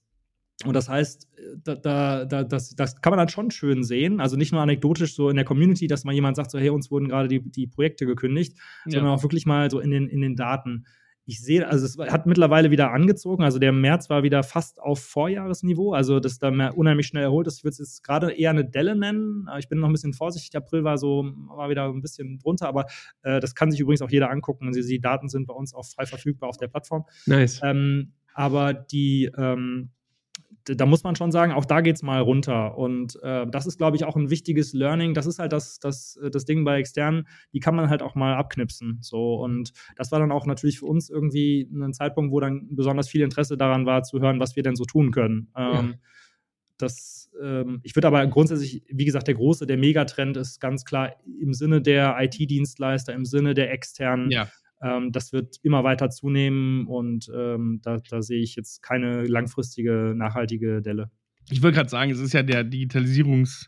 Und das heißt, da, da, da, das, das kann man dann schon schön sehen. Also nicht nur anekdotisch so in der Community, dass mal jemand sagt, so, hey, uns wurden gerade die, die Projekte gekündigt, ja. sondern auch wirklich mal so in den, in den Daten. Ich sehe, also es hat mittlerweile wieder angezogen. Also der März war wieder fast auf Vorjahresniveau, also das da mehr unheimlich schnell erholt ist. Ich würde es jetzt gerade eher eine Delle nennen. Ich bin noch ein bisschen vorsichtig. April war so, war wieder ein bisschen drunter, aber äh, das kann sich übrigens auch jeder angucken. Also die Daten sind bei uns auch frei verfügbar auf der Plattform. Nice. Ähm, aber die, ähm, da muss man schon sagen, auch da geht es mal runter. Und äh, das ist, glaube ich, auch ein wichtiges Learning. Das ist halt das, das, äh, das Ding bei externen, die kann man halt auch mal abknipsen. So. Und das war dann auch natürlich für uns irgendwie ein Zeitpunkt, wo dann besonders viel Interesse daran war, zu hören, was wir denn so tun können. Ähm, ja. Das, ähm, ich würde aber grundsätzlich, wie gesagt, der große, der Megatrend ist ganz klar im Sinne der IT-Dienstleister, im Sinne der externen. Ja ähm, das wird immer weiter zunehmen und ähm, da, da sehe ich jetzt keine langfristige, nachhaltige Delle. Ich wollte gerade sagen, es ist ja der Digitalisierungs-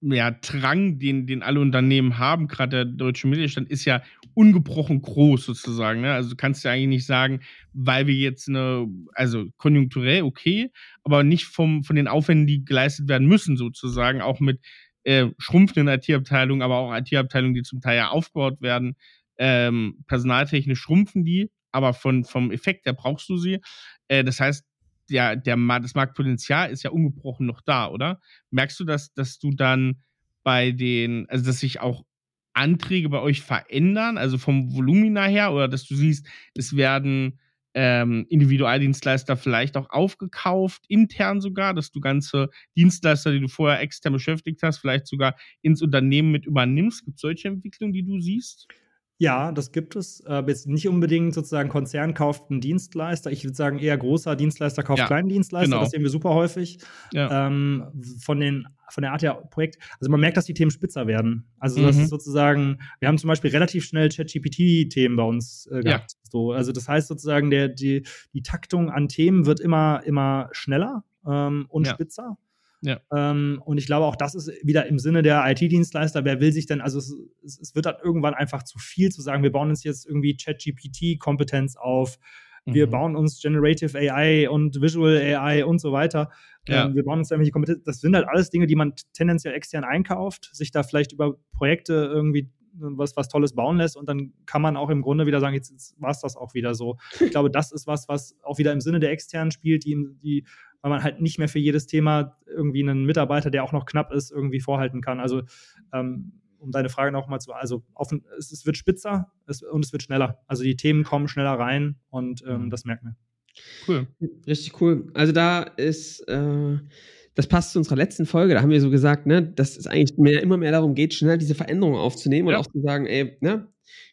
ja, Drang, den, den alle Unternehmen haben, gerade der deutsche Mittelstand, ist ja ungebrochen groß sozusagen. Ne? Also du kannst ja eigentlich nicht sagen, weil wir jetzt eine, also konjunkturell okay, aber nicht vom, von den Aufwänden, die geleistet werden müssen, sozusagen, auch mit äh, schrumpfenden IT-Abteilungen, aber auch IT-Abteilungen, die zum Teil ja aufgebaut werden. Ähm, personaltechnisch schrumpfen die, aber von, vom Effekt her brauchst du sie. Äh, das heißt, der, der, das Marktpotenzial ist ja ungebrochen noch da, oder? Merkst du, dass, dass du dann bei den, also dass sich auch Anträge bei euch verändern, also vom Volumina her, oder dass du siehst, es werden ähm, Individualdienstleister vielleicht auch aufgekauft, intern sogar, dass du ganze Dienstleister, die du vorher extern beschäftigt hast, vielleicht sogar ins Unternehmen mit übernimmst? Gibt es solche Entwicklungen, die du siehst? Ja, das gibt es. Äh, jetzt nicht unbedingt sozusagen Konzern kauft einen Dienstleister. Ich würde sagen, eher großer Dienstleister kauft ja, kleinen Dienstleister. Genau. Das sehen wir super häufig. Ja. Ähm, von, den, von der Art der Projekt. Also man merkt, dass die Themen spitzer werden. Also mhm. das ist sozusagen, wir haben zum Beispiel relativ schnell ChatGPT-Themen bei uns äh, gehabt. Ja. So, also das heißt sozusagen, der, die, die Taktung an Themen wird immer, immer schneller ähm, und spitzer. Ja. Ähm, und ich glaube, auch das ist wieder im Sinne der IT-Dienstleister. Wer will sich denn, also es, es, wird dann irgendwann einfach zu viel zu sagen, wir bauen uns jetzt irgendwie Chat-GPT-Kompetenz auf, mhm. wir bauen uns Generative AI und Visual AI und so weiter. Ja. Ähm, wir bauen uns irgendwelche Kompetenz. Das sind halt alles Dinge, die man tendenziell extern einkauft, sich da vielleicht über Projekte irgendwie was, was Tolles bauen lässt und dann kann man auch im Grunde wieder sagen, jetzt, jetzt war es das auch wieder so. Ich glaube, das ist was, was auch wieder im Sinne der externen spielt, die, die weil man halt nicht mehr für jedes Thema irgendwie einen Mitarbeiter, der auch noch knapp ist, irgendwie vorhalten kann. Also ähm, um deine Frage nochmal zu, also offen, es, es wird spitzer es, und es wird schneller. Also die Themen kommen schneller rein und ähm, mhm. das merkt man. Cool. Richtig cool. Also da ist, äh, das passt zu unserer letzten Folge, da haben wir so gesagt, ne, dass es eigentlich mehr, immer mehr darum geht, schnell diese Veränderungen aufzunehmen ja. und auch zu sagen, ey, ne,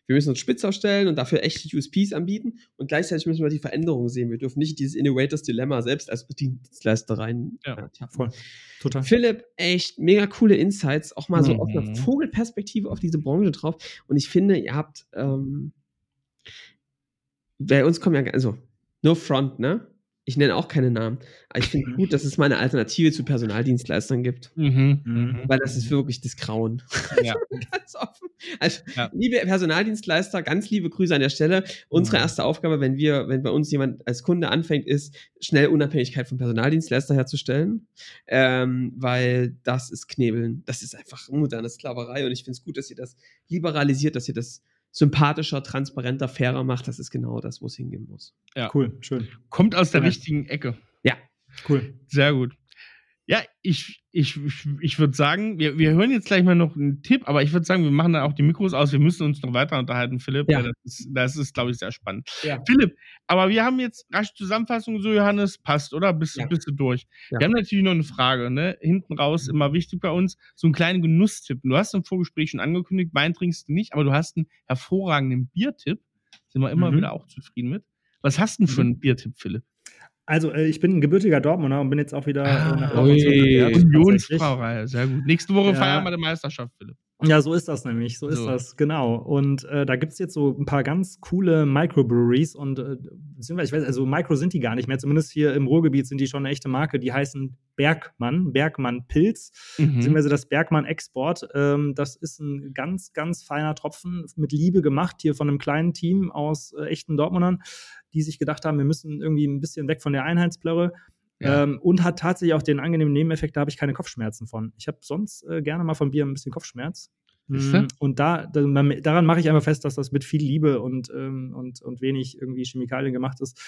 wir müssen uns spitz aufstellen und dafür echte USPs anbieten und gleichzeitig müssen wir die Veränderungen sehen. Wir dürfen nicht dieses Innovators Dilemma selbst als Dienstleister rein. Ja, äh, voll. Total. Philipp, echt mega coole Insights, auch mal so mhm. aus einer mhm. Vogelperspektive auf diese Branche drauf. Und ich finde, ihr habt, ähm, bei uns kommen ja, also, no front, ne? Ich nenne auch keine Namen, aber ich finde gut, dass es mal eine Alternative zu Personaldienstleistern gibt. Mhm, mhm. Weil das ist wirklich das Grauen. Ja. ganz offen. Also, ja. liebe Personaldienstleister, ganz liebe Grüße an der Stelle. Unsere mhm. erste Aufgabe, wenn wir, wenn bei uns jemand als Kunde anfängt, ist, schnell Unabhängigkeit vom Personaldienstleister herzustellen. Ähm, weil das ist Knebeln. Das ist einfach moderne Sklaverei und ich finde es gut, dass ihr das liberalisiert, dass ihr das sympathischer, transparenter, fairer macht, das ist genau das, wo es hingehen muss. Ja. Cool, schön. Kommt aus der ja. richtigen Ecke. Ja. Cool. Sehr gut. Ich, ich, ich würde sagen, wir, wir hören jetzt gleich mal noch einen Tipp, aber ich würde sagen, wir machen dann auch die Mikros aus. Wir müssen uns noch weiter unterhalten, Philipp. Ja. Das ist, das ist glaube ich, sehr spannend. Ja. Philipp, aber wir haben jetzt rasch Zusammenfassung, so Johannes, passt, oder? Bist, ja. bist du durch? Ja. Wir haben natürlich noch eine Frage, ne? Hinten raus, immer wichtig bei uns, so einen kleinen Genusstipp. Du hast im Vorgespräch schon angekündigt, Wein trinkst du nicht, aber du hast einen hervorragenden Biertipp. Sind wir immer mhm. wieder auch zufrieden mit. Was hast du denn für mhm. einen Biertipp, Philipp? Also, äh, ich bin ein gebürtiger Dortmunder und bin jetzt auch wieder ah, nach Unionsbrauerei, sehr gut. Nächste Woche ja. feiern wir die Meisterschaft, Philipp. Ja, so ist das nämlich, so, so. ist das, genau. Und äh, da gibt es jetzt so ein paar ganz coole Microbreweries und äh, beziehungsweise, ich weiß, also Micro sind die gar nicht mehr, zumindest hier im Ruhrgebiet sind die schon eine echte Marke, die heißen Bergmann, Bergmann Pilz, mhm. beziehungsweise das Bergmann Export. Ähm, das ist ein ganz, ganz feiner Tropfen, mit Liebe gemacht, hier von einem kleinen Team aus äh, echten Dortmundern, die sich gedacht haben, wir müssen irgendwie ein bisschen weg von der Einheitsplörre. Ja. Ähm, und hat tatsächlich auch den angenehmen Nebeneffekt, da habe ich keine Kopfschmerzen von. Ich habe sonst äh, gerne mal von Bier ein bisschen Kopfschmerz. Mhm. Und da, da, daran mache ich einfach fest, dass das mit viel Liebe und, ähm, und, und wenig irgendwie Chemikalien gemacht ist.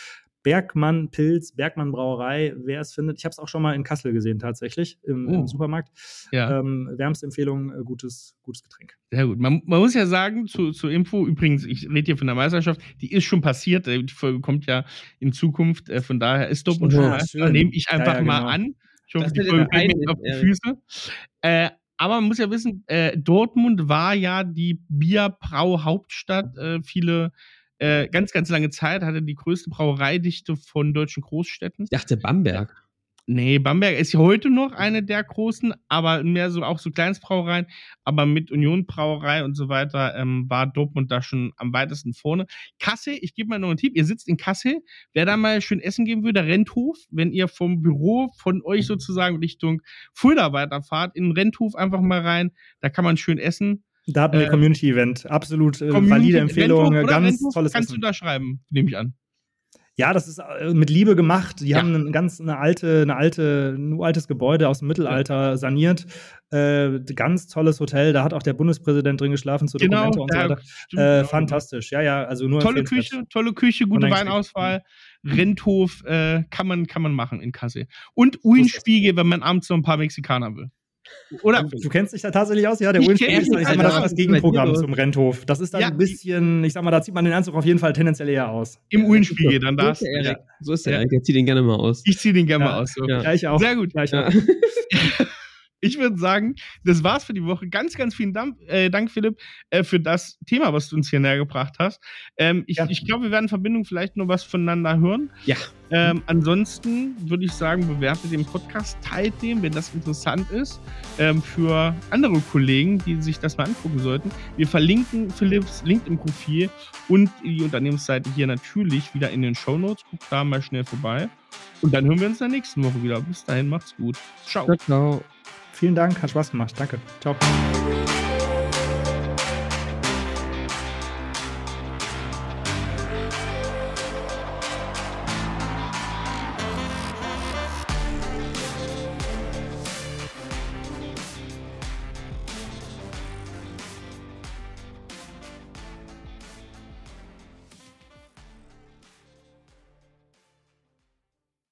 Bergmann Pilz, Bergmann Brauerei, wer es findet. Ich habe es auch schon mal in Kassel gesehen, tatsächlich, im, oh. im Supermarkt. Ja. Ähm, wärmste Empfehlung, äh, gutes, gutes Getränk. Sehr gut. Man, man muss ja sagen, zu, zur Info, übrigens, ich rede hier von der Meisterschaft, die ist schon passiert. Äh, die Folge kommt ja in Zukunft. Äh, von daher ist Dortmund schon Meister. Nehme ich einfach ja, ja, genau. mal an. Ich hoffe, die Folge auf die Füße. Äh, aber man muss ja wissen, äh, Dortmund war ja die Bierbrauhauptstadt. Äh, viele äh, ganz, ganz lange Zeit hatte die größte Brauereidichte von deutschen Großstädten. Ich dachte Bamberg. Nee, Bamberg ist ja heute noch eine der großen, aber mehr so auch so Kleinstbrauereien. Aber mit Union Brauerei und so weiter ähm, war Dortmund da schon am weitesten vorne. Kassel, ich gebe mal noch einen Tipp. Ihr sitzt in Kassel. Wer da mal schön essen geben würde, Renthof, wenn ihr vom Büro von euch sozusagen Richtung Fulda weiterfahrt, in den Renthof einfach mal rein. Da kann man schön essen. Da hatten wir äh, Community-Event. Absolut äh, valide Empfehlung. Renthof ganz Renthof tolles Kannst Essen. du da schreiben, nehme ich an. Ja, das ist äh, mit Liebe gemacht. Die ja. haben ein ganz eine alte, eine alte, ein uraltes Gebäude aus dem Mittelalter ja. saniert. Äh, ganz tolles Hotel. Da hat auch der Bundespräsident drin geschlafen zu genau, Dokumente und so weiter. Stimmt, äh, genau. fantastisch. Ja, ja, also nur tolle Küche, tolle Küche, gute Weinauswahl. Renthof äh, kann man kann man machen in Kassel. Und Uinspiegel, wenn man abends noch ein paar Mexikaner will. Oder du kennst dich da tatsächlich aus, ja, der Ulmspiegel ist, ich sag mal, das ist das Gegenprogramm zum Renthof. Das ist dann ja, ein bisschen, ich sag mal, da zieht man den Anzug auf jeden Fall tendenziell eher aus. Im Uhlenspiegel dann das. So ist der Erik, der zieht den gerne mal aus. Ich zieh den gerne ja. mal aus. So. Ja. ja, ich auch. Sehr gut. Ja, ich auch. ich würde sagen, das war's für die Woche. Ganz, ganz vielen Dank, äh, Dank Philipp, äh, für das Thema, was du uns hier näher gebracht hast. Ähm, ich, ja. ich glaube, wir werden in Verbindung vielleicht noch was voneinander hören. Ja. Ähm, ansonsten würde ich sagen, bewertet den Podcast, teilt den, wenn das interessant ist, ähm, für andere Kollegen, die sich das mal angucken sollten. Wir verlinken Philipps LinkedIn-Profil und die Unternehmensseite hier natürlich wieder in den Show Notes. Guckt da mal schnell vorbei. Und dann hören wir uns in der nächsten Woche wieder. Bis dahin, macht's gut. Ciao. Ciao. ciao. Vielen Dank, hat Spaß gemacht. Danke. Ciao.